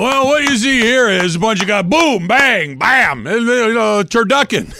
Well, what you see here is a bunch of guys, boom, bang, bam, and, you know, turducken.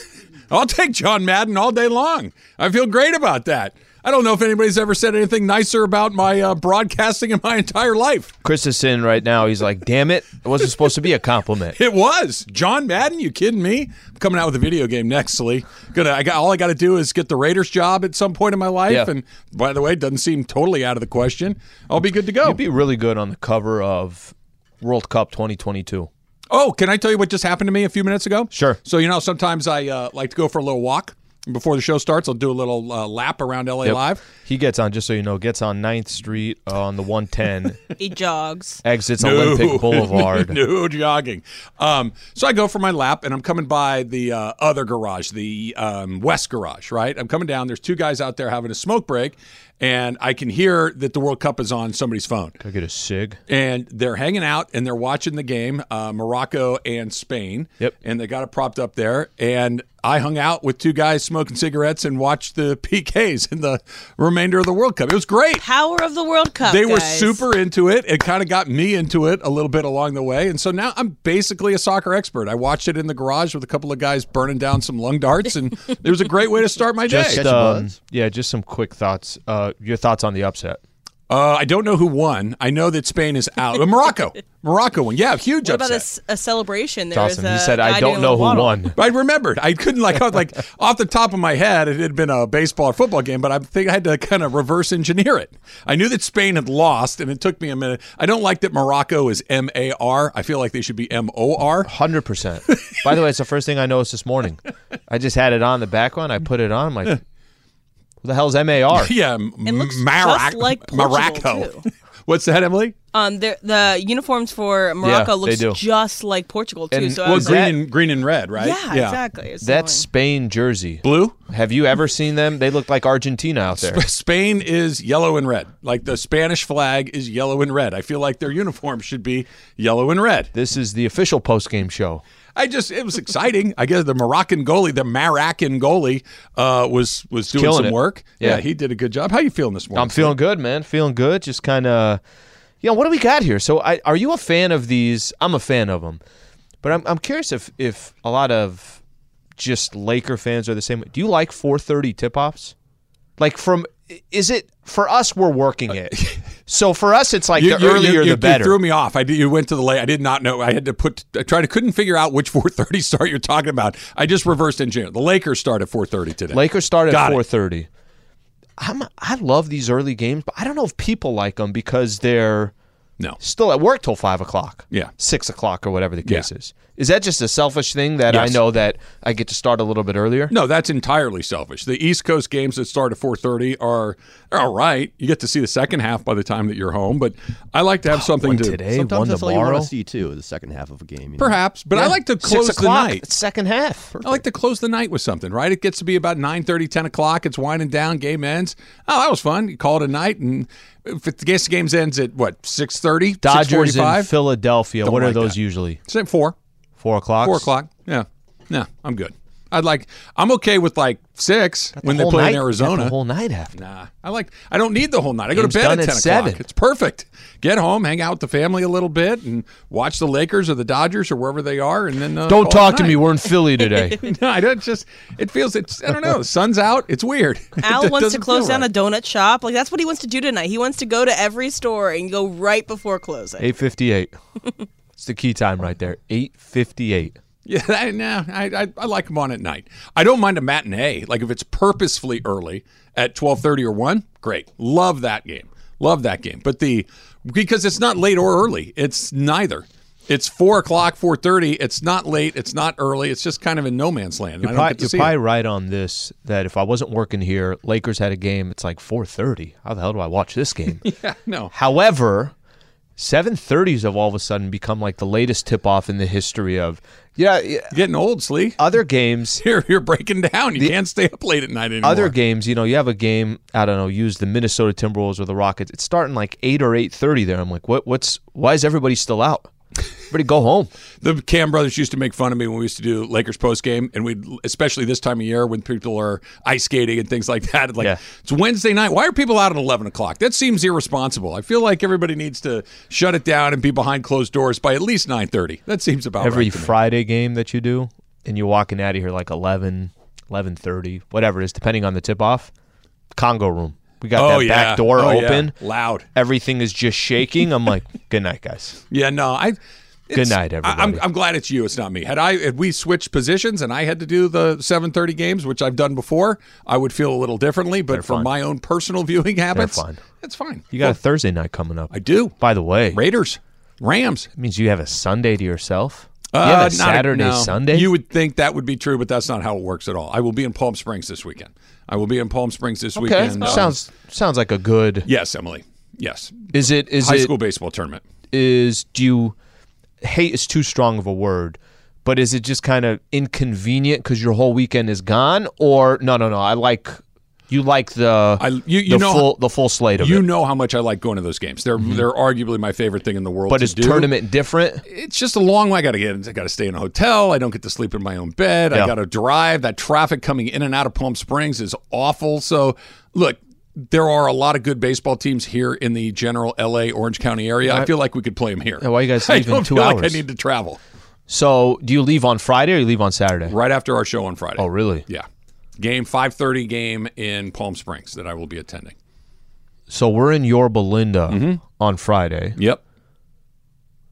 I'll take John Madden all day long. I feel great about that. I don't know if anybody's ever said anything nicer about my uh, broadcasting in my entire life. Chris is in right now. He's like, damn it. It wasn't supposed to be a compliment. It was John Madden. You kidding me? I'm coming out with a video game next, Lee. Gonna. I got all I got to do is get the Raiders job at some point in my life. Yeah. And by the way, it doesn't seem totally out of the question. I'll be good to go. You'd be really good on the cover of World Cup 2022. Oh, can I tell you what just happened to me a few minutes ago? Sure. So you know, sometimes I uh, like to go for a little walk before the show starts. I'll do a little uh, lap around LA Yep. Live. He gets on, just so you know, gets on 9th Street uh, on the 110, He jogs. exits Olympic Boulevard. no jogging. Um, so I go for my lap, and I'm coming by the uh, other garage, the um, West garage. Right, I'm coming down. There's two guys out there having a smoke break, and I can hear that the World Cup is on somebody's phone. Can I get a cig? and they're hanging out and they're watching the game, uh, Morocco and Spain. Yep. And they got it propped up there. And I hung out with two guys smoking cigarettes and watched the PKs in the remainder of the World Cup. It was great. Power of the World Cup. They were super into it. It kind of got me into it a little bit along the way. And so now I'm basically a soccer expert. I watched it in the garage with a couple of guys burning down some lung darts, and it was a great way to start my day. Just, Catch um, yeah, just some quick thoughts. Uh, your thoughts on the upset? Uh, I don't know who won. I know that Spain is out. Uh, Morocco. Morocco won. Yeah, huge What about a, upset. s- a celebration? There Dawson, was he said, I don't know who waddle. won. I remembered. I couldn't like I was like off the top of my head. It had been a baseball or football game, but I think I had to kind of reverse engineer it. I knew that Spain had lost, and it took me a minute. I don't like that Morocco is M A R. I feel like they should be M O R. 100%. By the way, it's the first thing I noticed this morning. I just had it on the background. I put it on. I'm like, who the hell's MAR? Yeah, It looks Marac- just like Portugal, Morocco. too. What's that, Emily? Um, the the uniforms for Morocco they looks just like Portugal too. And- so I well, Well, was green that- and green and red, right? yeah, exactly. It's That's annoying. Spain jersey. Blue. Have you ever seen them? They look like Argentina out there. Spain is yellow and red. Like the Spanish flag is yellow and red. I feel like their uniform should be yellow and red. This is the official post-game show. I just it was exciting. I guess the Moroccan goalie, the Moroccan goalie, uh, was was doing killing some it. work. Yeah. Yeah. he did a good job. How you feeling this morning? I'm feeling good, man. Feeling good. Just kind of, you know, what do we got here? So, I, are you a fan of these? I'm a fan of them, but I'm I'm curious if if a lot of just Laker fans are the same. Do you like 4:30 tip-offs? Like from is it for us? We're working it. So for us, it's like You- the you- earlier you, you, the better. You threw me off. I did, you went to the late. I did not know. I had to put. I tried to couldn't figure out which 4:30 start you're talking about. I just reversed engineer. The Lakers start at 4:30 today. Lakers start at Got it. 4:30. I'm I love these early games, but I don't know if people like them because they're no. still at work till five o'clock. Yeah. six o'clock or whatever the case Yeah. is. Is that just a selfish thing that I know that I get to start a little bit earlier? No, that's entirely selfish. The East Coast games that start at 4:30 are are all right. You get to see the second half by the time that you're home, but I like to have oh, something One to today, Sometimes one that's all you tomorrow. want to see too, the second half of a game. you know? perhaps, but I like to Six close the night. second half. I like to close the night with something, right? It gets to be about 9 10 o'clock. It's winding down. Game ends. Oh, that was fun. You call it a night. And if the guess the game ends at what, 6.30? Dodgers in Philadelphia. Don't what are those that. usually? Say 4. Four o'clock. 4 o'clock. Yeah. No, I'm good. I'd like, I'm okay with like 6 when they play night- in Arizona. The whole night after. Nah, I like. I don't need the whole night. I go to Game's bed at ten o'clock. seven. It's perfect. Get home, hang out with the family a little bit, and watch the Lakers or the Dodgers or wherever they are, and then uh, Don't talk to me. We're in Philly today. no, I don't. Just it feels. It's. I don't know. The sun's out. It's weird. Al It wants to close down right. a donut shop. Like that's what he wants to do tonight. He wants to go to every store and go right before closing. Eight fifty-eight. It's the key time right there. Eight fifty-eight. Yeah, I, no, I, I I like them on at night. I don't mind a matinee. Like if it's purposefully early at twelve thirty or one, great. Love that game. Love that game. But the because it's not late or early. It's neither. It's four o'clock, four thirty. It's not late. It's not early. It's just kind of in no man's land. You're, probably, you're probably right on this. That if I wasn't working here, Lakers had a game. It's like four thirty. How the hell do I watch this game? Yeah, no. However, seven thirties have all of a sudden become like the latest tip off in the history of yeah. getting old, Slee. Other games, You're you're breaking down. You can't stay up late at night anymore. other games, you know, you have a game. I don't know. Use the Minnesota Timberwolves or the Rockets. It's starting like eight or eight thirty there. I'm like, what? What's? Why is everybody still out? Everybody go home. The Cam brothers used to make fun of me when we used to do Lakers post game, and we would especially this time of year when people are ice skating and things like that. Like Yeah. it's Wednesday night. Why are people out at eleven o'clock? That seems irresponsible. I feel like everybody needs to shut it down and be behind closed doors by at least nine thirty. That seems about Every right. Friday game that you do, and you're walking out of here like 11, 11.30, whatever it is, depending on the tip off. Conga room. We got Oh that yeah, back door Oh, yeah. open. loud. Everything is just shaking. I'm like, good night, guys. Yeah, no, I. Good night, I- everybody. I'm, I'm glad it's you. It's not me. Had I had we switched positions and I had to do the 7:30 games, which I've done before, I would feel a little differently. But They're for fine. my own personal viewing habits, That's fine. It's fine. You got a Thursday night coming up. I do. By the way, Raiders, Rams. That means you have a Sunday to yourself. Uh, not Saturday, no. Sunday. You would think that would be true, but that's not how it works at all. I will be in Palm Springs this weekend. I will be in Palm Springs this okay, weekend. uh, sounds sounds like a good. yes, Emily. Yes, Is it is high it school baseball tournament. is do you hate is too strong of a word, but is it just kind of inconvenient because your whole weekend is gone? Or no, no, no. I like you like the I you, you the know full the full slate of you it. know how much I like going to those games. They're mm-hmm. they're arguably my favorite thing in the world. But is do. tournament different? it's just a long way. I got to get. I got to stay in a hotel. I don't get to sleep in my own bed. I got to drive. That traffic coming in and out of Palm Springs is awful. So, look, there are a lot of good baseball teams here in the general L.A. Orange County area. I feel like we could play them here. Yeah, why you guys I leave in don't two feel like I need to travel So do you leave on Friday or you leave on Saturday? right after our show on Friday. Oh, really? Yeah, game five thirty game in Palm Springs that I will be attending. So we're in Yorba Linda Mm-hmm. on Friday. Yep.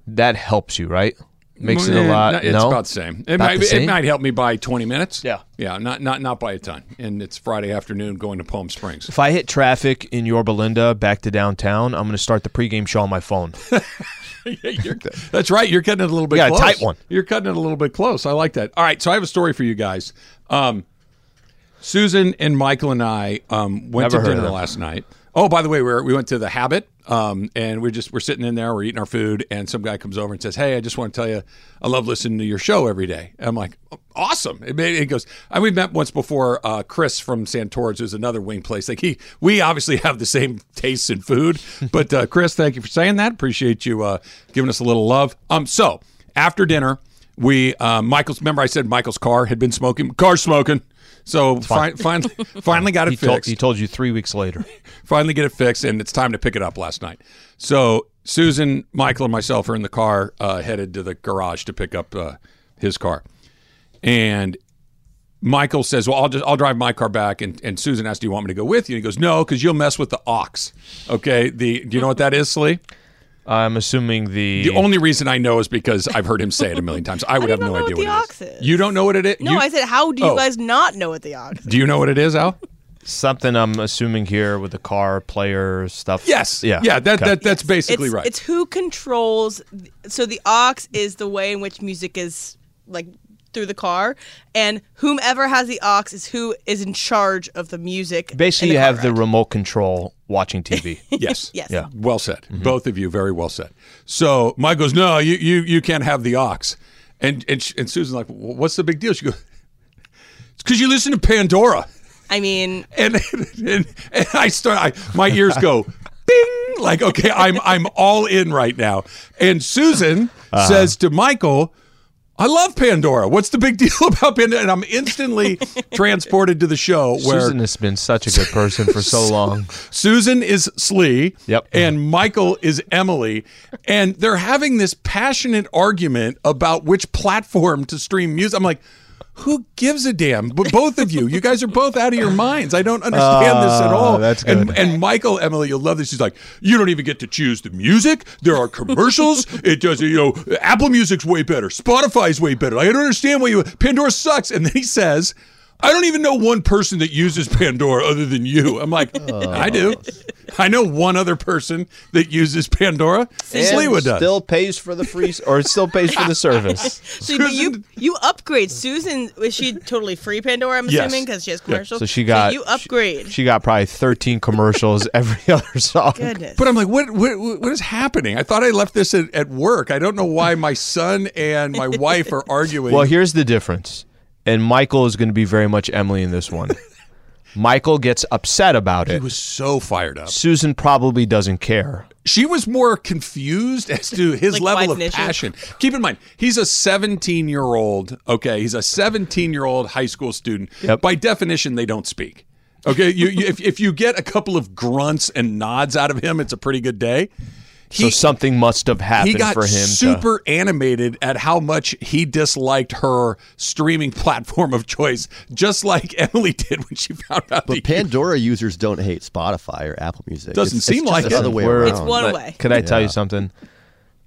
That helps you, right? Makes it Eh, a lot. It's no, about the same. It About might, the it might help me by twenty minutes. Yeah. yeah, not not not by a ton. And it's Friday afternoon going to Palm Springs. If I hit traffic in Yorba Linda back to downtown, I'm going to start the pregame show on my phone. Yeah, that's right. You're cutting it a little bit You got a close. tight one. You're cutting it a little bit close. I like that. All right, so I have a story for you guys. Um, Susan and Michael and I um, went Never to dinner last night. Oh, by the way, we were, we went to the Habit, um, and we just we're sitting in there, we're eating our food, and some guy comes over and says, "Hey, I just want to tell you, I love listening to your show every day." I'm like, "Awesome!" It, made, it goes. I we met once before. Uh, Chris from Santor's, who's another wing place. Like he, we obviously have the same tastes in food. But uh, Chris, thank you for saying that. Appreciate you uh, giving us a little love. Um, so after dinner, we uh, Michael's. Remember, I said Michael's car had been smoking. Car smoking. So fi- finally, finally got it he, told, fixed he told you three weeks later. finally get it fixed, and it's time to pick it up last night. So Susan, Michael, and myself are in the car uh, headed to the garage to pick up uh, his car, and Michael says, "Well, I'll just I'll drive my car back." And, and Susan asks, "Do you want me to go with you?" And he goes, "No, because you'll mess with the aux." Okay, the do you know what that is, Slee? I'm assuming the. The only reason I know is because I've heard him say it a million times. I would do have no know idea what the what aux it is. is? You don't know what it is? No, You- I said, how do you Oh. guys not know what the aux? is? Do you know what it is, Al? something I'm assuming here with the car player stuff. Yes. Yeah. Yeah. That, Okay. that that's basically it's, right. It's who controls. So the aux is the way in which music is like through the car, and whomever has the aux is who is in charge of the music. Basically, in you car have the remote control watching TV. yes. Yes. Yeah. Well said. Mm-hmm. Both of you, very well said. So Mike goes, no, you you you can't have the aux, and and, sh- and Susan's like, what's the big deal? She goes, it's because you listen to Pandora, I mean, and and, and I start, I, my ears go. Bing! Like okay, I'm I'm all in right now. And Susan uh-huh. says to Michael, "I love Pandora. What's the big deal about Pandora?" And I'm instantly transported to the show where Susan has been such a good person for so long. Susan is Slee. Yep. And Michael is Emily. And they're having this passionate argument about which platform to stream music. I'm like, who gives a damn? But both of you, you guys are both out of your minds. I don't understand this at all. Ah, that's And, good. and Michael, Emily, you'll love this. She's like, you don't even get to choose the music. There are commercials. it does, you know, Apple Music's way better. Spotify's way better. I don't understand why you, Pandora sucks. And then he says, I don't even know one person that uses Pandora other than you. I'm like, oh. I do. I know one other person that uses Pandora. Sliwa does. Still pays for the free, or still pays for the service. so but you you upgrade. Susan was she totally free Pandora? I'm Yes. assuming because she has commercials. So she got you upgrade. She got probably 13 commercials every other song. Goodness. But I'm like, what, what, what is happening? I thought I left this at, at work. I don't know why my son and my wife are arguing. Well, here's the difference, and Michael is going to be very much Emily in this one. Michael gets upset about it. he was so fired up. Susan probably doesn't care. she was more confused as to his Like level of definition? passion. Keep in mind, he's a 17 year old. Okay, he's a 17 year old high school student. Yep. By definition, they don't speak. Okay, you, you if if you get a couple of grunts and nods out of him, it's a pretty good day. So something must have happened he got for him. to, super animated at how much he disliked her streaming platform of choice, just like Emily did when she found out. But the Pandora users don't hate Spotify or Apple Music. Doesn't It's- seem it's just like the it. other way around. It's one But way. Could I tell you something?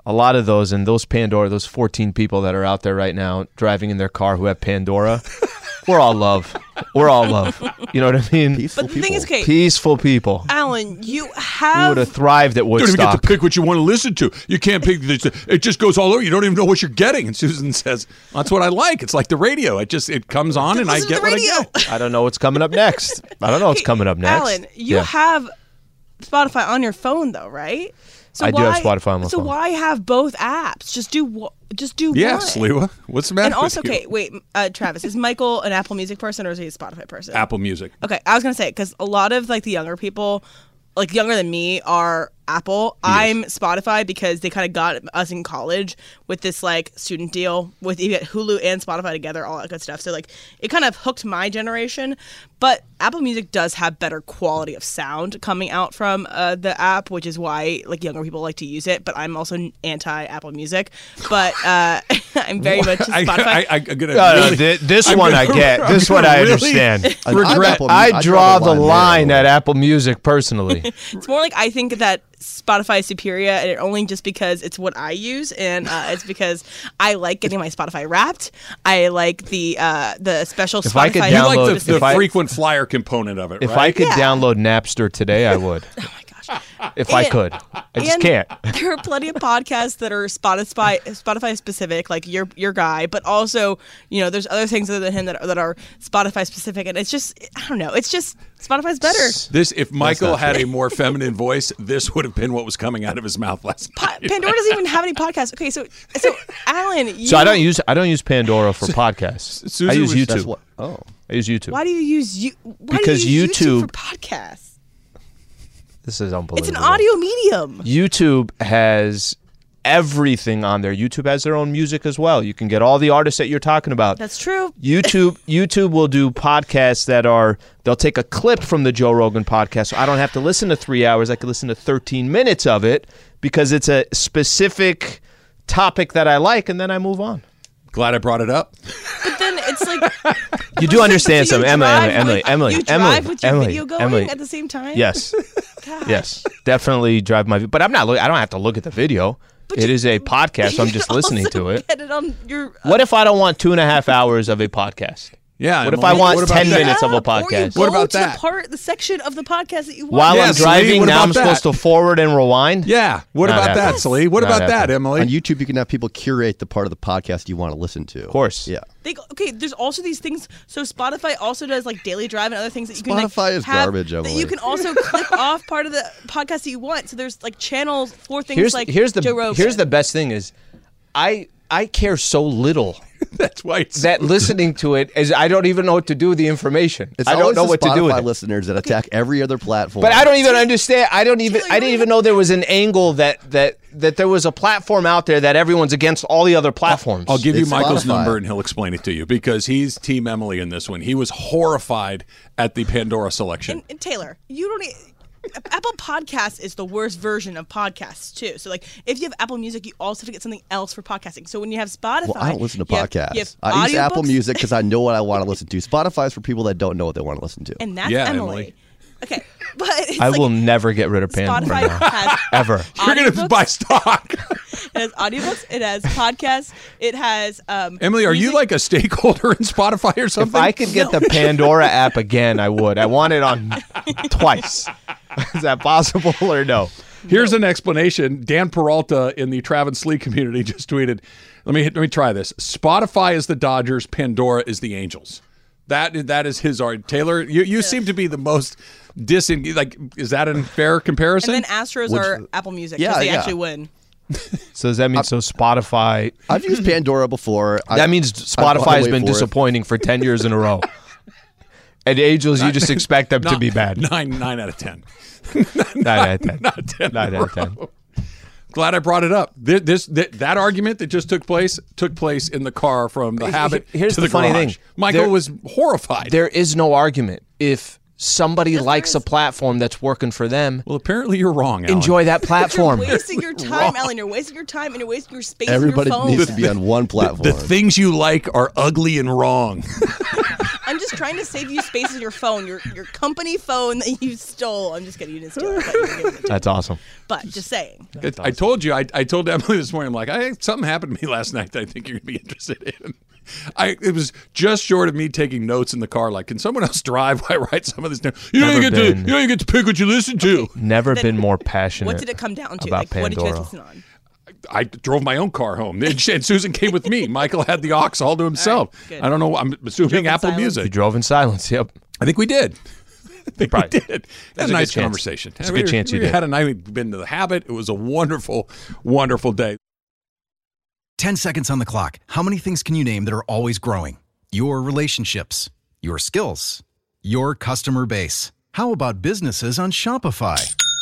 A lot of those and those Pandora, those 14 people that are out there right now driving in their car who have Pandora, we're all love. We're all love. You know what I mean? Peaceful But the people. thing is, okay, Peaceful people. Alan, you have. We would have have thrived at You don't even get to pick what you want to listen to. You can't pick. this- It just goes all over. You don't even know what you're getting. And Susan says, "That's what I like. It's like the radio. It just it comes on, and I listen to get the what I radio. get." I don't know what's coming up next. I don't know what's coming up next. Alan, you Yeah. have Spotify on your phone though, right? So I do have Spotify on my so phone. why have both apps? Just do one- just do Yes, one. Lewa. What's the matter? And also, with you? okay, wait, uh, Travis, is Michael an Apple Music person or is he a Spotify person? Apple Music. Okay, I was gonna say because a lot of like the younger people, like younger than me, are Apple. I'm Spotify because they kind of got us in college with this like student deal with you get Hulu and Spotify together, all that good stuff. So like it kind of hooked my generation. But Apple Music does have better quality of sound coming out from uh, the app, which is why like younger people like to use it. But I'm also anti Apple Music. But uh, I'm very much Spotify. I, I, am gonna No, no, really- thi- this I'm one I gonna- get. I'm This one gonna I really understand. And I'm I draw the there. line at Apple Music personally. It's more like I think that Spotify is superior, and it only just because it's what I use, and uh, it's because I like getting my Spotify Wrapped. I like the uh, the special If Spotify. I could You like download- the, the I- frequent flyer component of it, If right? I could Yeah. download Napster today, I would. oh my gosh! If I could, I just can't. There are plenty of podcasts that are Spotify Spotify specific, like your your guy, but also you know there's other things other than him that are, that are Spotify specific, and it's just I don't know, it's just Spotify's better. This, if Michael not had a more feminine voice, this would have been what was coming out of his mouth last Pa- night. Pandora doesn't even have any podcasts. Okay, so so Alan, you, So I don't use I don't use Pandora for podcasts. I use was- That's YouTube. what. Oh, I use YouTube. Why do you use you? Why Because do you use YouTube, YouTube- for podcasts? This is unbelievable. It's an audio medium. YouTube has everything on there. YouTube has their own music as well. You can get all the artists that you're talking about. That's true. YouTube YouTube will do podcasts that are they'll take a clip from the Joe Rogan podcast. So I don't have to listen to 3 hours. I can listen to 13 minutes of it because it's a specific topic that I like and then I move on. Glad I brought it up. But then it's like You do understand so you something, Emily, drive Emily, with- Emily, You Emily, drive with your Emily, video going Emily. at the same time. Yes. God. Yes. Definitely drive my but I'm not look, I don't have to look at the video. But It you- is a podcast, so I'm you just can listening also to it. Get it on your. uh, What if I don't want two and a half hours of a podcast? Yeah. What if I want what about 10 that? minutes of a app, or you podcast? go What about to that? The part, the section of the podcast that you want. While Yeah, I'm driving, what now I'm supposed to forward and rewind? Yeah. What Not about that, happening. Slee? What Not about that. Emily? on YouTube, you can have people curate the part of the podcast you want to listen to. Of course. Yeah. They go, okay, there's also these things. So Spotify also does like daily drive and other things that you can. Spotify like, is have- garbage, That Emily. you can also click off part of the podcast that you want. So there's like channels for things Here's like here's the Joe Rogan. here's the best thing is I I care so little That's why it's that listening to it is I don't even know what to do with the information. It's I don't know the what to do with Spotify it. listeners that attack every other platform. But I don't even understand. I don't even. I didn't even know there was an angle that that that there was a platform out there that everyone's against all the other platforms. I'll give you It's Michael's Spotify. number and he'll explain it to you because he's Team Emily in this one. He was horrified at the Pandora selection. And, and Taylor, you don't. Apple Podcasts is the worst version of podcasts too. So like, if you have Apple Music, you also have to get something else for podcasting. So when you have Spotify, Well, I don't listen to you have- podcasts. you have I use Apple Music because I know what I want to listen to. Spotify is for people that don't know what they want to listen to. and that's Yeah, Emily. Emily. Okay, but it's I like will never get rid of Pandora Spotify now. has ever. You're going to buy stock. It has audiobooks. It has podcasts. It has. Um, Emily, are you like a stakeholder in Spotify or something? If something? I could get the Pandora app again, I would. I want it on twice. Is that possible or no? Here's an explanation. Dan Peralta in the Travis Lee community just tweeted, "Let me let me try this. Spotify is the Dodgers, Pandora is the Angels." That that is his art. Taylor, you, you seem to be the most dising. Like, is that a fair comparison? And then Astros are Apple Music because Yeah, they yeah. actually win. So does that mean so Spotify? I've used Pandora before. I- That means I- I Spotify has been for it. disappointing for ten years in a row. And Angels, you just expect them to be bad. Nine nine out of ten. Nine out of ten. Not ten. Nine out of ten. Row. Glad I brought it up. This, this that, that argument that just took place took place in the car from the habit here's to the the, funny garage. thing. Michael There- was horrified. There is no argument if somebody likes a platform that's working for them. well, apparently you're wrong. Alan. Enjoy that platform. You're platform. wasting your time, Alan. You're wasting your time and you're wasting your space. Everybody in your phone. needs to be on one platform. the things you like are ugly and wrong. I'm just trying to save you space in your phone, your your company phone that you stole. I'm just kidding, you didn't steal it, but, you're giving it to me. That's awesome. but just saying. I told you. I, I told Emily this morning. I'm like, I something happened to me last night that I think you're gonna be interested in. I it was just short of me taking notes in the car. Like, can someone else drive while I write some of this down? You don't Never even get to been. you don't even get to pick what you listen to. Never Then been more passionate. What did it come down to? about Like, what did you guys Pandora. listen on? I drove my own car home, and and Susan came with me. Michael had the aux all to himself. good. I don't know. I'm assuming Apple silence? You drove in silence. Yep. I think we did. I think Probably. we did. There's Had a a nice chance. conversation. There's a good We- chance you we did. had a night. We'd been to the Habit. It was a wonderful, wonderful day. 10 seconds on the clock. How many things can you name that are always growing? Your relationships, your skills, your customer base. How about businesses on Shopify?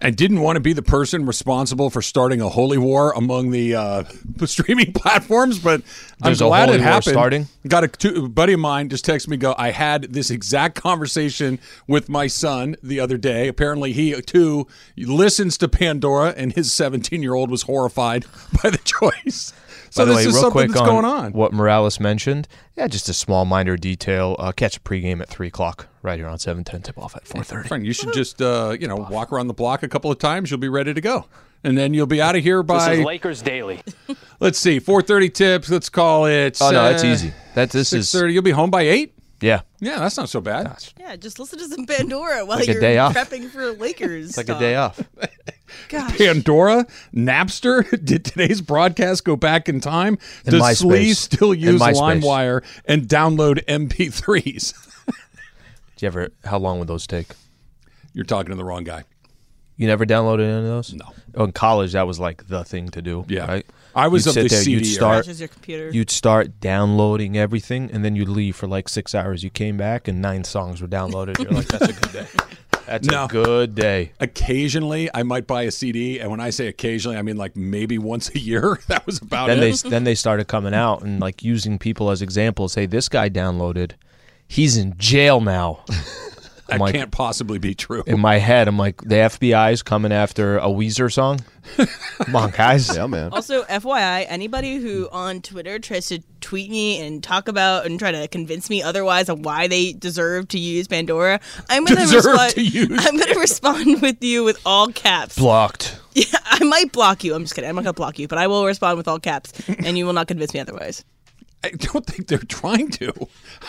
And didn't want to be the person responsible for starting a holy war among the uh, streaming platforms, but There's I'm glad it happened. starting? Got a, two, a buddy of mine just texted me. Go, I had this exact conversation with my son the other day. Apparently, he too listens to Pandora, and his 17 year old was horrified by the choice. So By the this way, is real something quick that's on going on. what Morales mentioned. Yeah, just a small minor detail. Uh, catch a pregame at three o'clock right here on seven ten. Tip off at four thirty. Friend, you should just uh, you know walk around the block a couple of times. You'll be ready to go, and then you'll be out of here This by is Lakers Daily. let's see, 4:30 tips. Let's call it. Oh no, that's easy. That this is 6:30. You'll be home by eight. yeah. Yeah, that's not so bad. Yeah, just listen to some Pandora while Like you're day off. prepping for Lakers. It's like a day off. Gosh. Pandora, Napster. Did today's broadcast go back in time? And Does MySpace. Slee still use MySpace. LimeWire and download MP3s? Do you ever? How long would those take? You're talking to the wrong guy. You never downloaded any of those? No. Oh, in college, that was like the thing to do. Yeah. Right. I was You'd of sit the there, CD You'd start. Your computer. You'd start downloading everything, and then you'd leave for like six hours. You came back, and nine songs were downloaded. You're like, that's a good day. That's No. a good day. Occasionally, I might buy a CD, and when I say occasionally, I mean like maybe once a year. That was about Then it. they then they started coming out and like using people as examples. Hey, this guy downloaded. He's in jail now. that I'm like- can't possibly be true. In my head, I'm like, the FBI's coming after a Weezer song. Come on, guys. Yeah, man. Also, FYI, anybody who on Twitter tries to tweet me and talk about and try to convince me otherwise of why they deserve to use Pandora, I'm gonna Deserve respond. to use. I'm gonna respond with you with all caps. Blocked. Yeah, I might block you. I'm just kidding. I'm not gonna block you, but I will respond with all caps, and you will not convince me otherwise. I don't think they're trying to.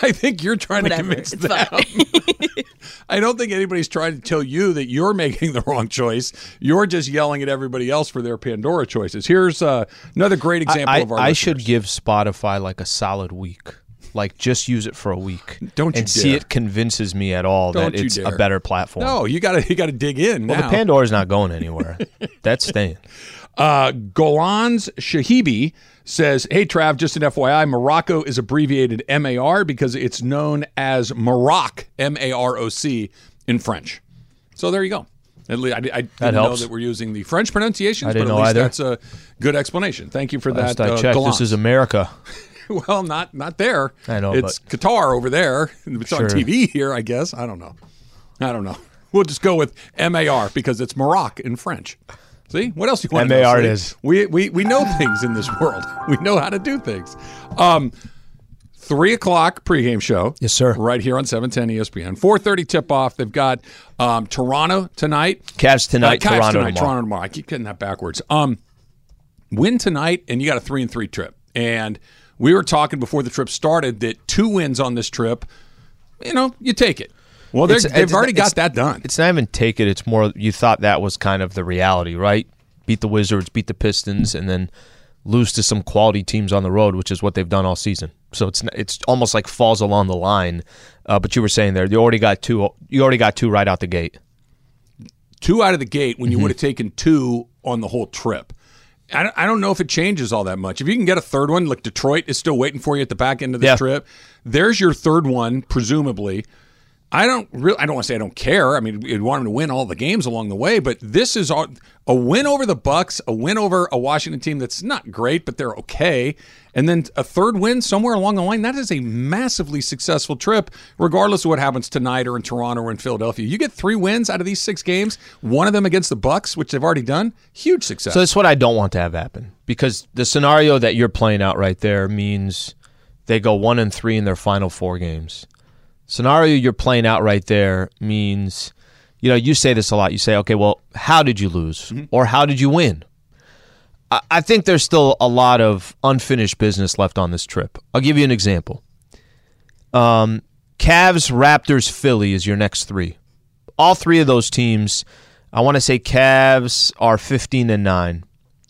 I think you're trying Whatever, to convince it's them. I don't think anybody's trying to tell you that you're making the wrong choice. You're just yelling at everybody else for their Pandora choices. Here's uh, another great example I, of our. I should give Spotify like a solid week. Like just use it for a week. Don't you and see it convinces me at all Don't that you it's a better platform. No, you got to you got to dig in well, now. the Pandora's not going anywhere. That's staying. Uh, Golan's Shahibi says, Hey, Trav, just an FYI, Morocco is abbreviated MAR because it's known as Maroc, M A R O C, in French. So there you go. At least I, I didn't know that we're using the French pronunciations, didn't but at know least either. that's a good explanation. Thank you for Last that. I uh, checked, gallant. this is America. well, not not there. I know, it's Qatar over there. It's on TV here, I guess. I don't know. I don't know. We'll just go with MAR because it's Morocco in French. See what else you want? to know? MAR it See? is. We we we know things in this world. We know how to do things. Um, three o'clock pregame show. Yes, sir. Right here on seven ten ESPN. Four thirty tip off. They've got um, Toronto tonight. Cavs tonight, Uh, Cavs Toronto tonight, tomorrow. Toronto tomorrow. I keep getting that backwards. Um, win tonight, and you got a three and three trip. And we were talking before the trip started that two wins on this trip, you know, you take it. Well, they're, they've it's- already got that done. It's not even take it. It's more you thought that was kind of the reality, right? Beat the Wizards, beat the Pistons, and then lose to some quality teams on the road, which is what they've done all season. So it's it's almost like falls along the line. Uh, but you were saying there, you already got two. You already got two right out the gate. two out of the gate when you Mm-hmm. would have taken two on the whole trip. I don't, I don't know if it changes all that much. If you can get a third one, like Detroit is still waiting for you at the back end of this Yeah. trip, there's your third one, presumably. I don't really. I don't want to say I don't care. I mean, you'd want them to win all the games along the way, but this is all, a win over the Bucks, a win over a Washington team that's not great, but they're okay, and then a third win somewhere along the line. That is a massively successful trip, regardless of what happens tonight or in Toronto or in Philadelphia. You get three wins out of these six games, one of them against the Bucks, which they've already done. Huge success. So that's what I don't want to have happen because the scenario that you're playing out right there means they go one and three in their final four games. Scenario you're playing out right there means, you know, you say this a lot. You say, okay, well, how did you lose or how did you win? I, I think there's still a lot of unfinished business left on this trip. I'll give you an example. Um, Cavs, Raptors, Philly is your next three. All three of those teams, I want to say Cavs are 15 and 9.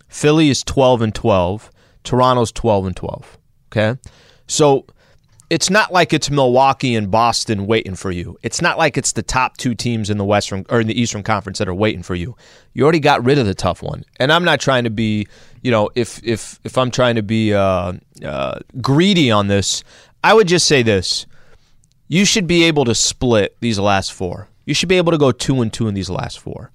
Philly is 12 and 12. Toronto's 12 and 12. Okay? So it's not like it's Milwaukee and Boston waiting for you. It's not like it's the top two teams in the Western or in the Eastern Conference that are waiting for you. You already got rid of the tough one. And I'm not trying to be, you know, if if if I'm trying to be uh, uh, greedy on this, I would just say this: you should be able to split these last four. You should be able to go two and two in these last four.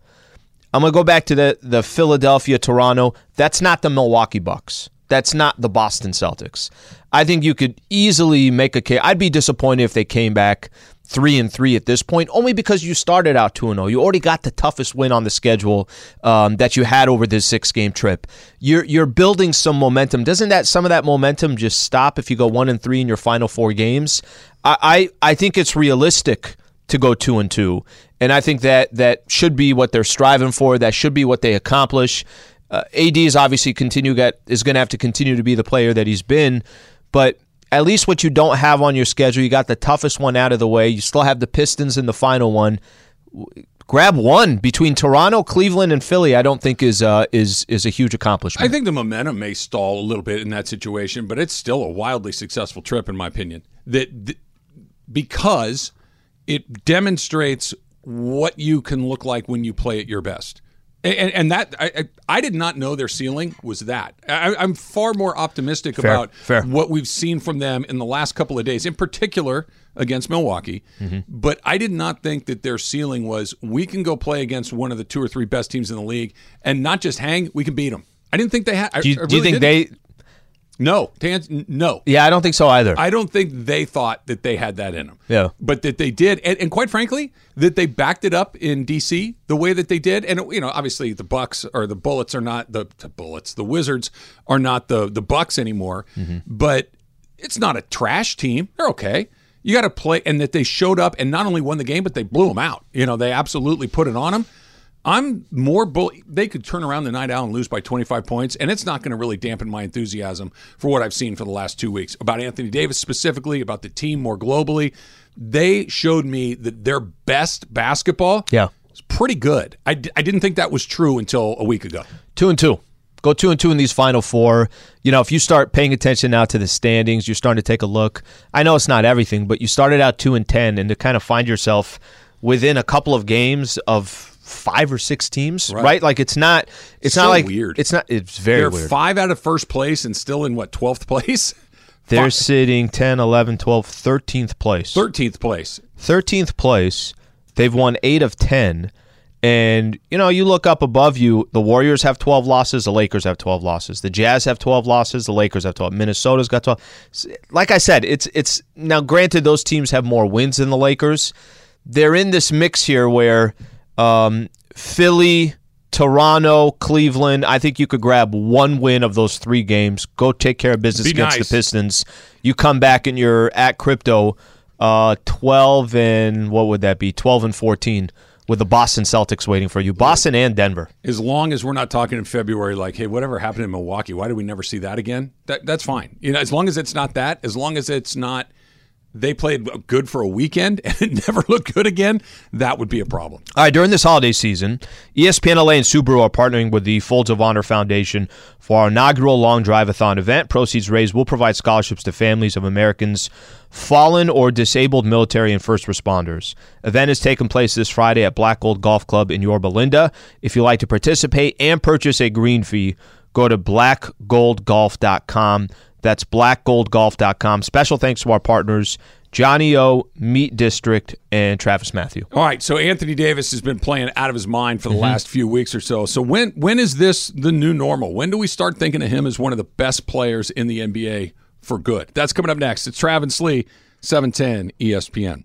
I'm gonna go back to the the Philadelphia Toronto. That's not the Milwaukee Bucks. That's not the Boston Celtics. I think you could easily make a case. I'd be disappointed if they came back three and three at this point, only because you started out two and zero. You already got the toughest win on the schedule um, that you had over this six game trip. You're you're building some momentum. Doesn't that some of that momentum just stop if you go one and three in your final four games? I I, I think it's realistic to go two and two, and I think that that should be what they're striving for. That should be what they accomplish. Uh, AD is obviously continue get is going to have to continue to be the player that he's been, but at least what you don't have on your schedule, you got the toughest one out of the way. You still have the Pistons in the final one. Grab one between Toronto, Cleveland, and Philly. I don't think is uh, is is a huge accomplishment. I think the momentum may stall a little bit in that situation, but it's still a wildly successful trip, in my opinion. That, that because it demonstrates what you can look like when you play at your best. And, and that I, I did not know their ceiling was that. I, I'm far more optimistic Fair, about fair. what we've seen from them in the last couple of days, in particular against Milwaukee. Mm-hmm. But I did not think that their ceiling was we can go play against one of the two or three best teams in the league and not just hang, we can beat them. I didn't think they had. Do you, I do you think didn't. No, n- no. Yeah, I don't think so either. I don't think they thought that they had that in them. Yeah. But that they did, and, and quite frankly, that they backed it up in DC the way that they did. And you know, obviously, the Bucks or the Bullets are not the, the Bullets. The Wizards are not the the Bucks anymore. Mm-hmm. But it's not a trash team. They're okay. You got to play, and that they showed up and not only won the game, but they blew them out. You know, they absolutely put it on them. I'm more bull. They could turn around the night out and lose by 25 points, and it's not going to really dampen my enthusiasm for what I've seen for the last two weeks about Anthony Davis specifically, about the team more globally. They showed me that their best basketball Yeah. is pretty good. I, d- I didn't think that was true until a week ago. Two and two. Go two and two in these final four. You know, if you start paying attention now to the standings, you're starting to take a look. I know it's not everything, but you started out two and ten, and to kind of find yourself within a couple of games of five or six teams, right? Like it's not. It's So not like weird. It's not. It's very They're weird. five out of first place and still in what 12th place, They're sitting 10, 11, 12, 13th place. 13th place. 13th place. They've won eight of 10. And you know, you look up above you, the Warriors have 12 losses, the Lakers have 12 losses. The Jazz have 12 losses, the Lakers have 12. Minnesota's got 12. Like I said, it's it's now granted those teams have more wins than the Lakers. They're in this mix here where um, Philly, Toronto, Cleveland, I think you could grab one win of those three games, go take care of business Be against nice. the Pistons. You come back and you're at crypto uh, 12 and what would that be? 12 and 14 with the Boston Celtics waiting for you. Boston and Denver. As long as we're not talking in February, like, hey, whatever happened in Milwaukee, why did we never see that again? That, that's fine. You know, as long as it's not that, as long as it's not they played good for a weekend and it never looked good again, that would be a problem. All right, during this holiday season, ESPN LA and Subaru are partnering with the Folds of Honor Foundation for our inaugural Long Drive-a-thon event. Proceeds raised will provide scholarships to families of Americans fallen or disabled military and first responders. Event is taking place this Friday at Black Gold Golf Club in Yorba Linda. If you'd like to participate and purchase a green fee, go to blackgoldgolf.com. That's blackgoldgolf.com. Special thanks to our partners, Johnny O, Meat District, and TravisMathew. All right, so Anthony Davis has been playing out of his mind for the Mm-hmm. last few weeks or so. So when when is this the new normal? When do we start thinking of him as one of the best players in the NBA for good? That's coming up next. It's Travis Lee, E 710 ESPN.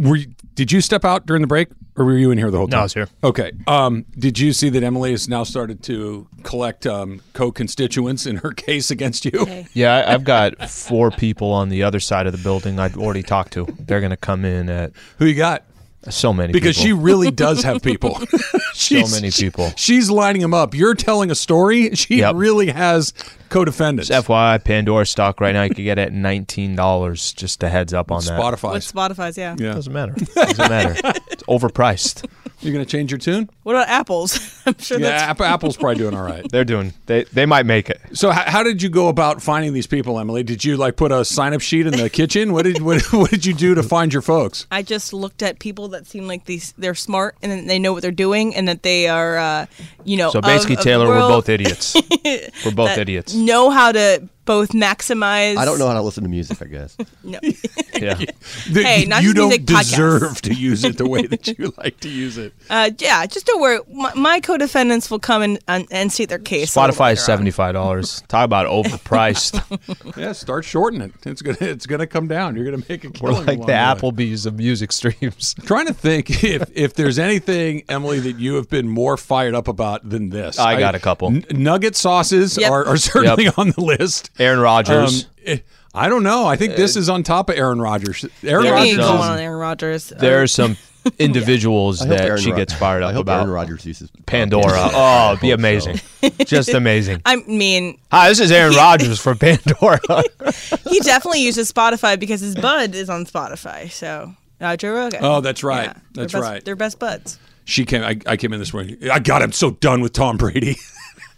Were you, did you step out during the break, or were you in here the whole time? No, I was here. Okay. Um, did you see that Emily has now started to collect um, co-constituents in her case against you? Yeah, I, I've got four people on the other side of the building I've already talked to. They're going to come in at Who you got? So many people. Because she really does have people. so many people. she's lining them up. You're telling a story. She Yep. really has co-defendants. FYI, Pandora stock right now you can get it at nineteen dollars. Just a heads up on that. Spotify. With Spotify's, yeah. yeah. Doesn't matter. Doesn't matter. It's overpriced. You're going to change your tune? What about apples? I'm sure Yeah, that's Apple's probably doing all right. They're doing. They they might make it. So, how, how did you go about finding these people, Emily? Did you like put a sign-up sheet in the kitchen? What did what, what did you do to find your folks? I just looked at people that seem like these they're smart and they know what they're doing and that they are uh, you know So basically, of the Taylor, we're both idiots. we're both that idiots. Know how to both maximize I don't know how to listen to music, I guess. No. Yeah. That Hey, not you don't music, podcasts. deserve to use it the way that you like to use it. uh, yeah, just don't worry. My, my co-defendants will come and and, and state their case. Spotify is seventy five dollars. Talk about overpriced. Yeah, start shorting it. It's gonna it's gonna come down. You're gonna make a killing. We're like the way. Applebee's of music streams. Trying to think if if there's anything, Emily, that you have been more fired up about than this. I got a couple. N- nugget sauces Yep. are, are certainly Yep. on the list. Aaron Rodgers. Um, I don't know. I think this is on top of Aaron Rodgers. Aaron Give me Rodgers a Rodgers. on Aaron Rodgers. there are some individuals I that Aaron she Rod- gets fired I up hope about. Aaron Rodgers uses Pandora. Oh, be amazing. Just amazing. I mean, Hi, this is Aaron Rodgers for Pandora. he definitely uses Spotify because his bud is on Spotify. So uh, Joe Rogan. Oh, that's right. Yeah, they're That's best- right. They're best buds. She came. I, I came in this morning. I got him so done with Tom Brady.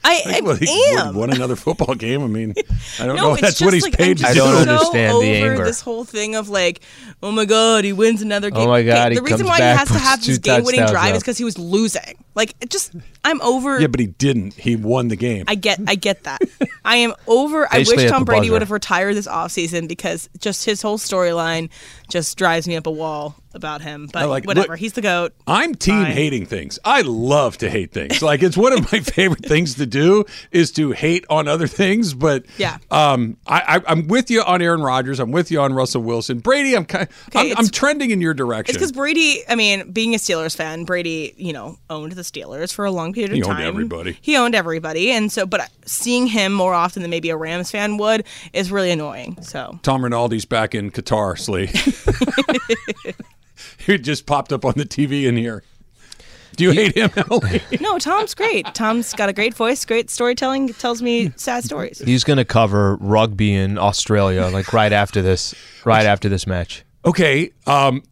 I, I Well, he am. won another football game. I mean, I don't No, know. if That's what he's like, paid to I'm I do. don't so understand the over anger. This whole thing of like, oh my god, he wins another oh game. Oh my God, Okay, he the reason comes why back, he has to have two this game-winning touchdowns drive up. is because he was losing. Like, it just, I'm over. Yeah, but he didn't. He won the game. I get, I get that. I am over. I wish Tom Brady buzzer. would have retired this offseason because just his whole storyline just drives me up a wall. About him, but like- whatever. look- He's the goat. I'm team Fine. hating things. I love to hate things. Like it's one of my favorite things to do is to hate on other things. But Yeah. um, I, I, I'm with you on Aaron Rodgers. I'm with you on Russell Wilson. Brady, I'm kind, I'm, it's- I'm trending in your direction. It's because Brady. I mean, being a Steelers fan, Brady, you know, owned the Steelers for a long period of He owned time. everybody. He owned everybody, and so, but seeing him more often than maybe a Rams fan would is really annoying. So Tom Rinaldi's back in Qatar, Slee. he just popped up on the TV in here. Do you hate him, Emily? no, Tom's great. Tom's got a great voice, great storytelling. Tells me sad stories. He's going to cover rugby in Australia like right after this, right after this match. Okay. Um,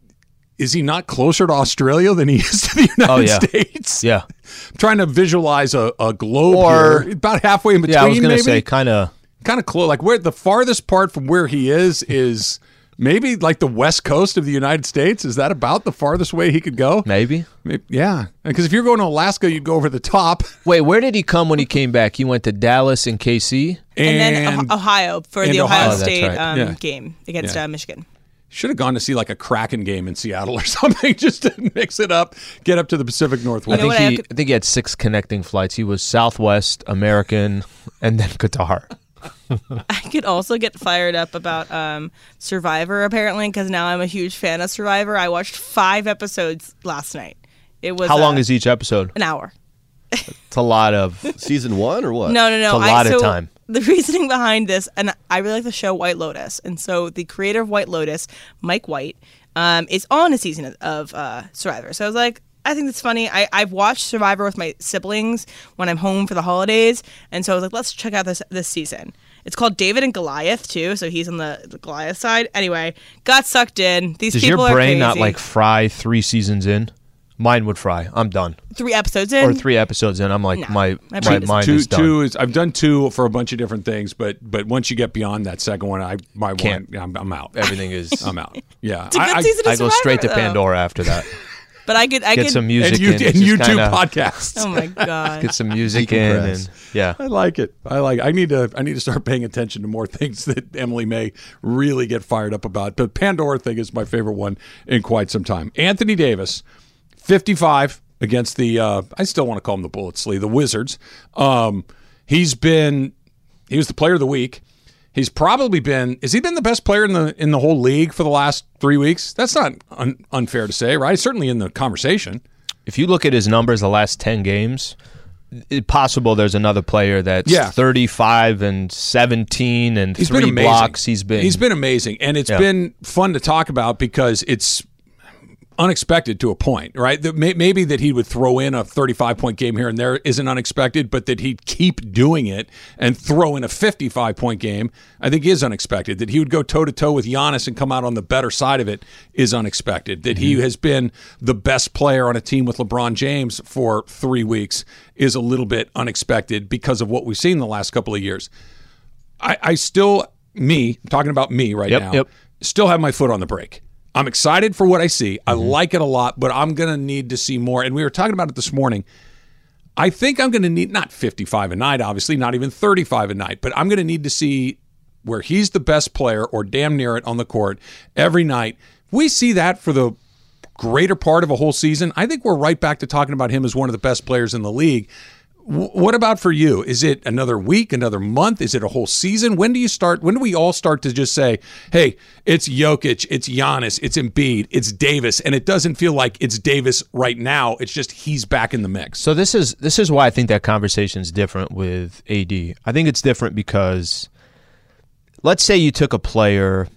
is he not closer to Australia than he is to the United Oh, yeah. States? Yeah, I'm trying to visualize a, a globe Or- here, about halfway in between. yeah. I was going to say kind of. kind of close. Like where the farthest part from where he is is maybe like the west coast of the United States. Is that about the farthest way he could go? Maybe. Maybe- yeah, because if you're going to Alaska, you'd go over the top. Wait, where did he come when he came back? He went to Dallas and KC. And, then And Oh- Ohio for the Ohio Ohio. Oh, State right. um, Yeah. game against Yeah. uh, Michigan. should have gone to see like a Kraken game in Seattle or something, just to mix it up, get up to the Pacific Northwest. know think what I could- I think he had six connecting flights. He was Southwest, American, and then Qatar. I could also get fired up about um, Survivor apparently because now I'm a huge fan of Survivor. I watched five episodes last night. It was How long uh, is each episode? an hour? It's a lot of. Season one or what? No, no, no. It's a I- lot of so time. The reasoning behind this, and I really like the show White Lotus, and so the creator of White Lotus, Mike White, um, is on a season of, of uh, Survivor. So I was like, I think it's funny. I, I've watched Survivor with my siblings when I'm home for the holidays, and so I was like, let's check out this this season. It's called David and Goliath too, so he's on the, the Goliath side. Anyway, got sucked in. These Does people your brain are not crazy. like fry three seasons in? Mine would fry. I'm done. three episodes in? Or three episodes in, I'm like No. my My my brain is- mind two, is done. two is I've done two for a bunch of different things, but but once you get beyond that second one, I my Can't. one, I'm, I'm out. Everything is. I'm out. Yeah, It's a good I, I- season of I go straight to Survivor, though. Pandora after that. But I could, I Get could. some music and, you, in. and YouTube kinda- podcasts. Oh my god! Get some music in, Decompress. and yeah. I like it. I like. I need to. I need to start paying attention to more things that Emily may really get fired up about. But Pandora thing is my favorite one in quite some time. Anthony Davis, fifty-five against the. Uh, I still want to call him the Bullets, Lee, the Wizards. Um, he's been. He was the Player of the Week. He's probably been. Has he been the best player in the in the whole league for the last three weeks? That's not un, unfair to say, right? Certainly in the conversation. If you look at his numbers the last 10 games, it's possible there's another player that's Yeah. 35 and 17 and He's three blocks. He's been he's been amazing, and it's Yeah. been fun to talk about because it's unexpected to a point, right? That may, maybe that he would throw in a 35 point game here and there isn't unexpected, but that he'd keep doing it and throw in a 55 point game, I think is unexpected. That he would go toe to toe with Giannis and come out on the better side of it is unexpected. That he mm-hmm. has been the best player on a team with LeBron James for three weeks is a little bit unexpected because of what we've seen the last couple of years. I, I still, me, I'm talking about me right Yep, now, yep. still have my foot on the brake. I'm excited for what I see. I Mm-hmm. like it a lot, but I'm going to need to see more. And we were talking about it this morning. I think I'm going to need not 55 a night, obviously, not even 35 a night, but I'm going to need to see where he's the best player or damn near it on the court every night. We see that for the greater part of a whole season. I think we're right back to talking about him as one of the best players in the league. What about for you? Is it another week, another month? Is it a whole season? When do you start? When do we all start to just say, "Hey, it's Jokic, it's Giannis, it's Embiid, it's Davis," and it doesn't feel like it's Davis right now. It's just he's back in the mix. So this is this is why I think that conversation is different with AD. I think it's different because let's say you took a player.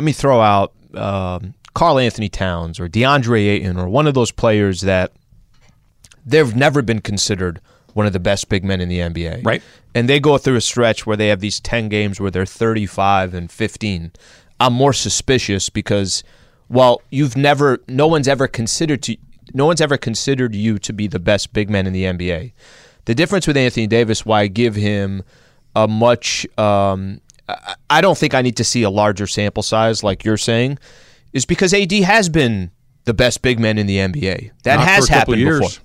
Let me throw out um, Karl-Anthony Towns or DeAndre Ayton or one of those players that they've never been considered one of the best big men in the NBA. Right. And they go through a stretch where they have these 10 games where they're 35 and 15. I'm more suspicious because well, you've never no one's ever considered to no one's ever considered you to be the best big man in the NBA. The difference with Anthony Davis, why I give him a much um, I- don't think I need to see a larger sample size like you're saying, is because AD has been the best big man in the NBA. That Not has happened years. before.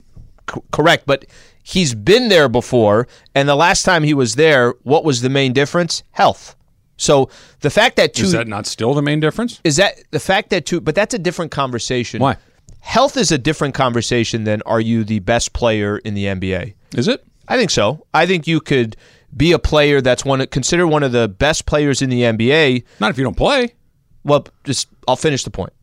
C- correct, but he's been there before, and the last time he was there, what was the main difference? Health. So the fact that two Is that not still the main difference? is that the fact that two, but that's a different conversation. Why? Health is a different conversation than are you the best player in the NBA? Is it? I think so. I think you could be a player that's one consider one of the best players in the NBA. Not if you don't play. Well, just I'll finish the point.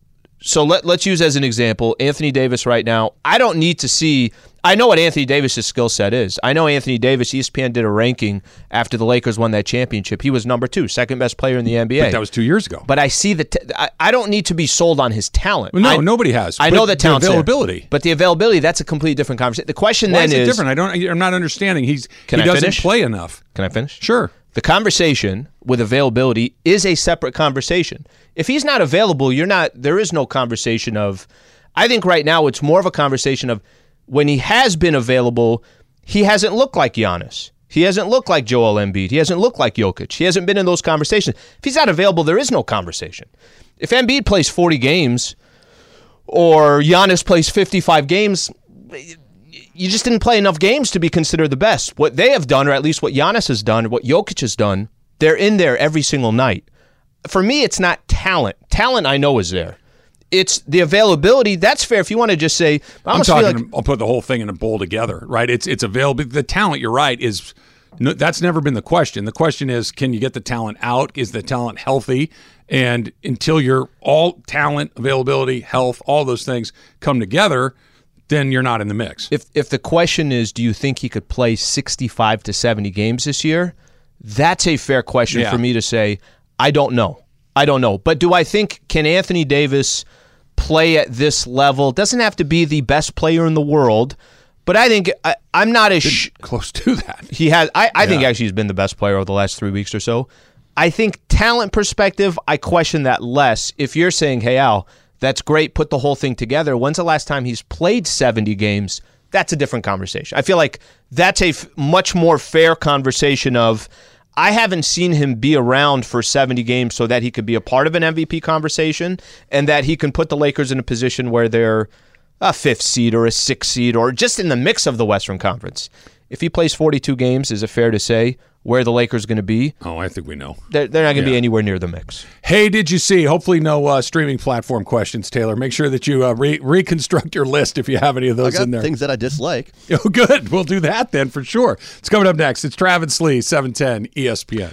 So let let's use as an example Anthony Davis right now. I don't need to see. I know what Anthony Davis's skill set is. I know Anthony Davis. ESPN did a ranking after the Lakers won that championship. He was number two, second best player in the NBA. But that was two years ago. But I see the. T- I, I don't need to be sold on his talent. Well, no, I- nobody has. I But know the talent availability. but the availability that's a completely different conversation. The question Why then is different? I don't. I'm not understanding. He's he I doesn't finish? play enough. Can I finish? Sure. The conversation with availability is a separate conversation. If he's not available, you're not there is no conversation of I think right now it's more of a conversation of when he has been available, he hasn't looked like Giannis. He hasn't looked like Joel Embiid. He hasn't looked like Jokic. He hasn't been in those conversations. If he's not available, there is no conversation. If Embiid plays 40 games or Giannis plays 55 games, you just didn't play enough games to be considered the best. What they have done, or at least what Giannis has done, what Jokic has done, they're in there every single night. For me, it's not talent. Talent I know is there. It's the availability. That's fair. If you want to just say, I I'm almost talking. like I'll put the whole thing in a bowl together, right? It's it's available. The talent, you're right, is no, that's never been the question. The question is, can you get the talent out? Is the talent healthy? And until you're all talent, availability, health, all those things come together, then you're not in the mix. if if the question is, do you think he could play 65 to 70 games this year? That's a fair question Yeah. for me to say. I don't know. I don't know. But do I think can Anthony Davis play at this level? Doesn't have to be the best player in the world, but I think I, I'm not as sh- Close to that. he has. I, I think actually he's been the best player over the last three weeks or so. I think talent perspective, I question that less. If you're saying, "Hey Al, that's great, put the whole thing together." When's the last time he's played 70 games? That's a different conversation. I feel like that's a f- much more fair conversation of. I haven't seen him be around for 70 games so that he could be a part of an MVP conversation and that he can put the Lakers in a position where they're a fifth seed or a sixth seed or just in the mix of the Western Conference. If he plays 42 games, is it fair to say where the Lakers going to be? Oh, I think we know. They're, they're not going to be anywhere near the mix. Hey, did you see? Hopefully, no uh, streaming platform questions, Taylor. Make sure that you uh, re- reconstruct your list if you have any of I those got in there. things that I dislike. Oh, good. We'll do that then for sure. It's coming up next. It's Travis Lee, E 710 ESPN.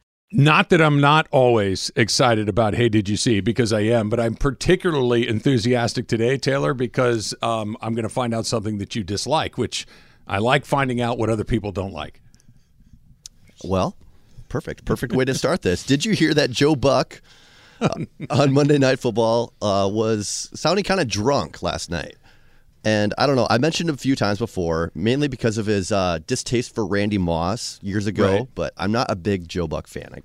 Not that I'm not always excited about Hey Did You See because I am, but I'm particularly enthusiastic today, Taylor, because um, I'm going to find out something that you dislike, which I like finding out what other people don't like. Well, perfect. Perfect way to start this. Did you hear that Joe Buck uh, on Monday Night Football uh, was sounding kind of drunk last night? And I don't know. I mentioned a few times before, mainly because of his uh, distaste for Randy Moss years ago. Right. But I'm not a big Joe Buck fan. I,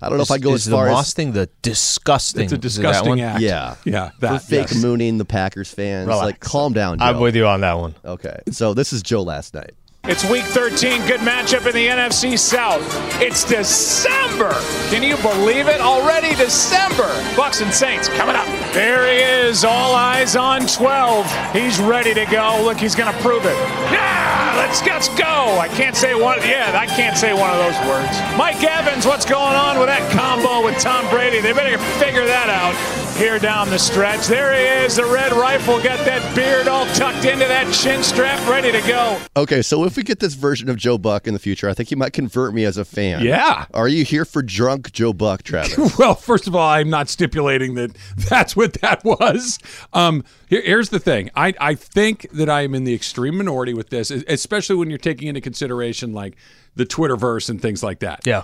I don't know if I'd go is as far the Moss as thing the disgusting. It's a is it that one? disgusting act. Yeah. Yeah. for fake yes. mooning the Packers fans. Relax. Like, calm down, Joe. I'm with you on that one. Okay, so this is Joe last night. It's week 13. Good matchup in the NFC South. It's December. Can you believe it? Already December. Bucks and Saints coming up. There he is. All eyes on 12. He's ready to go. Look, he's going to prove it. Yeah, let's, let's go. I can't say one. Yeah, I can't say one of those words. Mike Evans, what's going on with that combo with Tom Brady? They better figure that out here down the stretch. There he is. The red rifle got that beard all tucked into that chin strap, ready to go. Okay, so if we get this version of Joe Buck in the future, I think you might convert me as a fan. Yeah. Are you here for drunk Joe Buck, Travis? Well, first of all, I'm not stipulating that that's what that was. Um, here, here's the thing. I, I think that I am in the extreme minority with this, especially when you're taking into consideration like the Twitterverse and things like that. Yeah.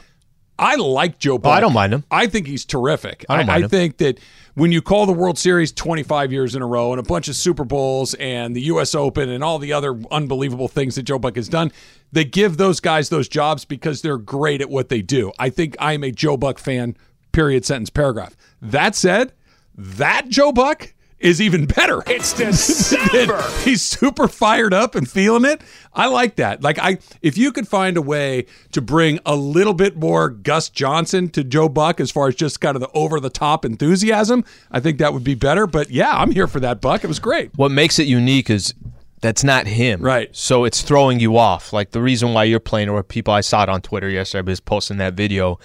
I like Joe Buck. I don't mind him. I think he's terrific. I don't mind him. think that when you call the World Series 25 years in a row and a bunch of Super Bowls and the U.S. Open and all the other unbelievable things that Joe Buck has done, they give those guys those jobs because they're great at what they do. I think I'm a Joe Buck fan period, sentence, paragraph. That said, that Joe Buck is even better. It's December. He's super fired up and feeling it. I like that. Like I if you could find a way to bring a little bit more Gus Johnson to Joe Buck as far as just kind of the over the top enthusiasm, I think that would be better. But yeah, I'm here for that Buck. It was great. What makes it unique is that's not him. Right. So it's throwing you off. Like the reason why you're playing, or people I saw it on Twitter yesterday was posting that video.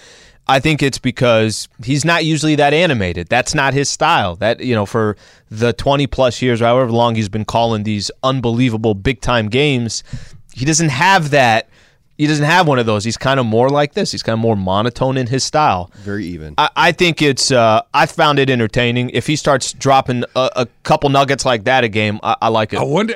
I think it's because he's not usually that animated. That's not his style. That you know, for the 20 plus years, or however long he's been calling these unbelievable big time games, he doesn't have that. He doesn't have one of those. He's kind of more like this. He's kind of more monotone in his style. Very even. I, I think it's. Uh, I found it entertaining. If he starts dropping a, a couple nuggets like that a game, I, I like it. I wonder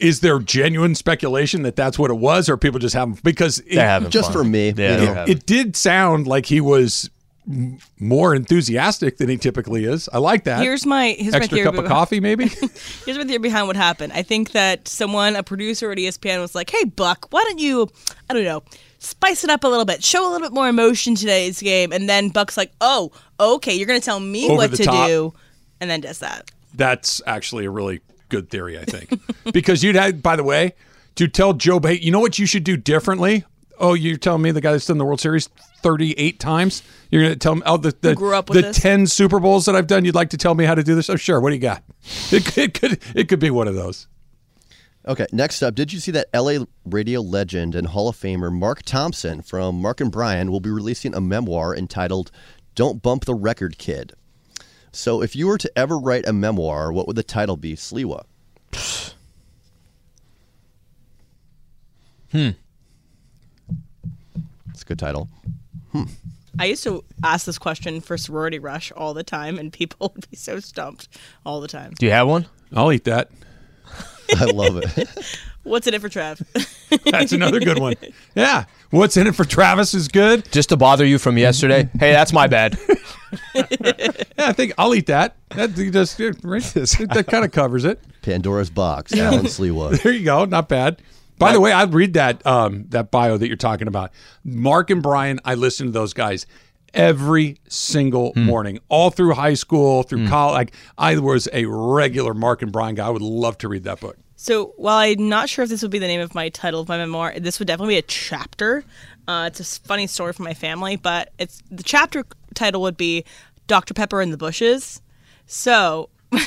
is there genuine speculation that that's what it was or people just have because it, They're having Just fun. for me, Yeah, you they're know. having- it did sound like he was m- more enthusiastic than he typically is. I like that. Here's my here's my extra theory cup of coffee, maybe. Here's my theory behind what happened. I think that someone, a producer at ESPN, was like, "Hey, Buck, why don't you, I don't know, spice it up a little bit, show a little bit more emotion today's game?" And then Buck's like, "Oh, okay, you're gonna tell me Over what to top. do," and then does that. That's actually a really good theory, I think. because you'd had, by the way, to tell Joe Bate, you know what you should do differently? Oh, you're telling me the guy that's done the World Series 38 times? You're going to tell me, oh, the, the, grew up with the this? 10 Super Bowls that I've done, you'd like to tell me how to do this? Oh, sure. What do you got? It, could- it, could, it could be one of those. Okay, next up, did you see that LA radio legend and Hall of Famer Mark Thompson from Mark and Brian will be releasing a memoir entitled Don't Bump the Record Kid? So, if you were to ever write a memoir, what would the title be, Sliwa? Hmm. It's a good title. Hmm. I used to ask this question for Sorority Rush all the time, and people would be so stumped all the time. Do you have one? I'll eat that. I love it. What's in it for Trav? That's another good one. Yeah. What's in it for Travis is good. Just to bother you from yesterday? hey, that's my bad. Yeah, I think I'll eat that. That, you just, right? that kind of covers it. Pandora's Box, Alan Sliwa. There you go. Not bad. By the way, I'd read that um, that bio that you're talking about. Mark and Brian, I listen to those guys every single morning, all through high school, through college. Like I was a regular Mark and Brian guy. I would love to read that book. So while I'm not sure if this would be the name of my title of my memoir, this would definitely be a chapter. Uh, it's a funny story from my family, but it's the chapter title would be Dr. Pepper in the Bushes. So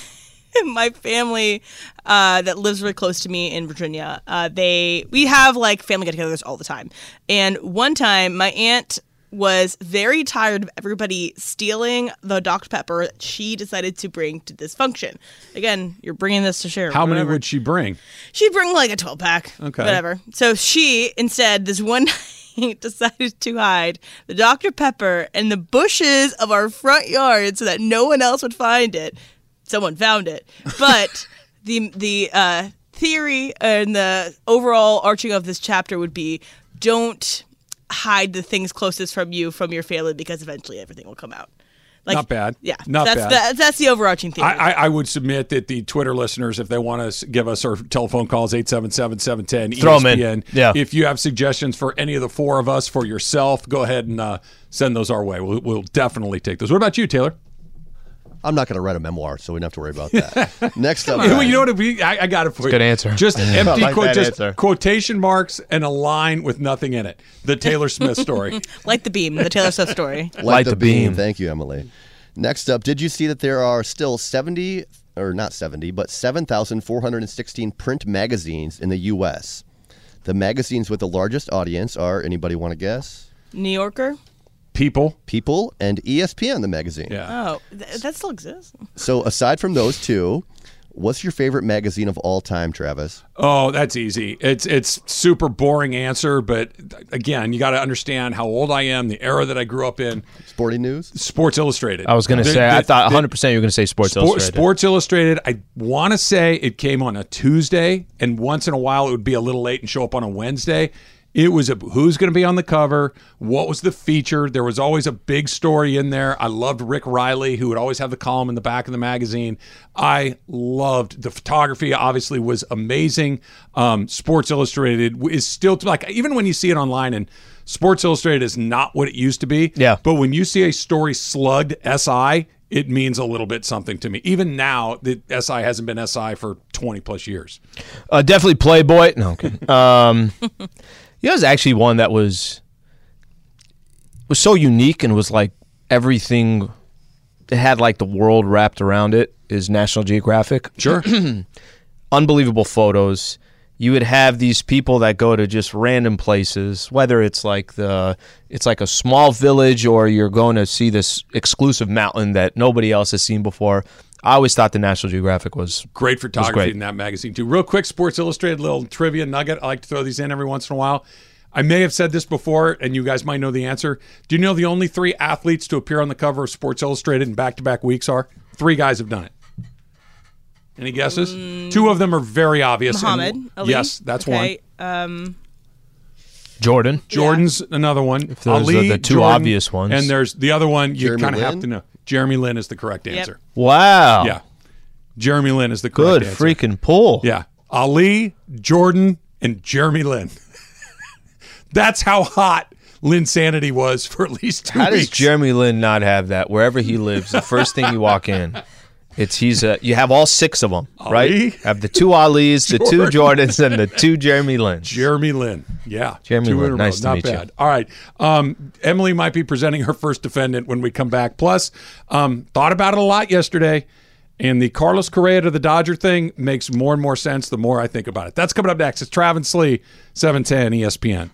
my family uh, that lives really close to me in Virginia, uh, they we have like family get-togethers all the time. And one time, my aunt was very tired of everybody stealing the Dr. Pepper that she decided to bring to this function. Again, you're bringing this to share. How many would she bring? She'd bring like a 12 pack. Okay. Whatever. So she, instead, this one night decided to hide the Dr. Pepper in the bushes of our front yard so that no one else would find it. Someone found it. But the, the uh, theory and the overall arching of this chapter would be don't hide the things closest from you from your family because eventually everything will come out. Like, Not bad. Yeah. Not that's bad. The, that's the overarching theory. I, I, I would submit that the Twitter listeners, if they want to give us our telephone calls, 877-710 Throw 'em in. ESPN. Yeah. If you have suggestions for any of the four of us for yourself, go ahead and uh, send those our way. We'll, we'll definitely take those. What about you, Taylor? I'm not going to write a memoir, so we don't have to worry about that. Next up, Well, you know what? If we, I, I got it for you. good answer. Just empty, like quote, just answer. quotation marks and a line with nothing in it. The Taylor Smith story. like the beam, the Taylor Swift story. Light, the the, beam. beam. Thank you, Emily. Next up, did you see that there are still 70, or not 70, but 7,416 print magazines in the U.S.? The magazines with the largest audience are, anybody want to guess? New Yorker? People. People and ESPN, the magazine. Yeah. Oh, th- that still exists. So aside from those two, what's your favorite magazine of all time, Travis? Oh, that's easy. It's it's super boring answer, but again, you got to understand how old I am, the era that I grew up in. Sporting News? Sports Illustrated. I was going to The- say, I thought 100% you were going to say Sports Sport- Illustrated. Sports Illustrated. I want to say it came on a Tuesday, and once in a while it would be a little late and show up on a Wednesday. It was a who's going to be on the cover, what was the feature. There was always a big story in there. I loved Rick Reilly, who would always have the column in the back of the magazine. I loved the photography. Obviously, was amazing. Um, Sports Illustrated is still like even when you see it online and. Sports Illustrated is not what it used to be. Yeah. But when you see a story slugged SI, it means a little bit something to me. Even now, the SI hasn't been SI for 20 plus years. Uh, definitely Playboy. No, okay. Um, you know, there's actually one that was was so unique and was like everything. It had like the world wrapped around it. Is National Geographic? Sure. Unbelievable photos. You would have these people that go to just random places, whether it's like the it's like a small village or you're going to see this exclusive mountain that nobody else has seen before. I always thought the National Geographic was Great photography great. in that magazine too. Real quick, Sports Illustrated little trivia nugget. I like to throw these in every once in a while. I may have said this before, and you guys might know the answer. Do you know the only three athletes to appear on the cover of Sports Illustrated in back-to-back weeks are? Three guys have done it. Any guesses? Two of them are very obvious. and- Muhammad Ali? Yes, that's okay. one. Um, Jordan. Jordan's another one. those Ali, are the two Jordan, obvious ones. And there's the other one you kind of have to know. Jeremy Lin is the correct answer. Wow. Yeah. Jeremy Lin is the correct Good answer. freaking pull. Yeah. Ali, Jordan, and Jeremy Lin. That's how hot Linsanity was for at least two How does weeks. Jeremy Lin not have that? Wherever he lives, the first thing you walk in, it's he's a. You have all six of them, right? Ali, Have the two Ali's, the two Jordans, and the two Jeremy Lins. Jeremy Lin. Yeah. Jeremy Two Lin, nice to row. Not meet you. All right. Um, Emily might be presenting her first defendant when we come back. Plus, um, thought about it a lot yesterday. And the Carlos Correa to the Dodger thing makes more and more sense the more I think about it. That's coming up next. It's Travis Slee, 710 ESPN.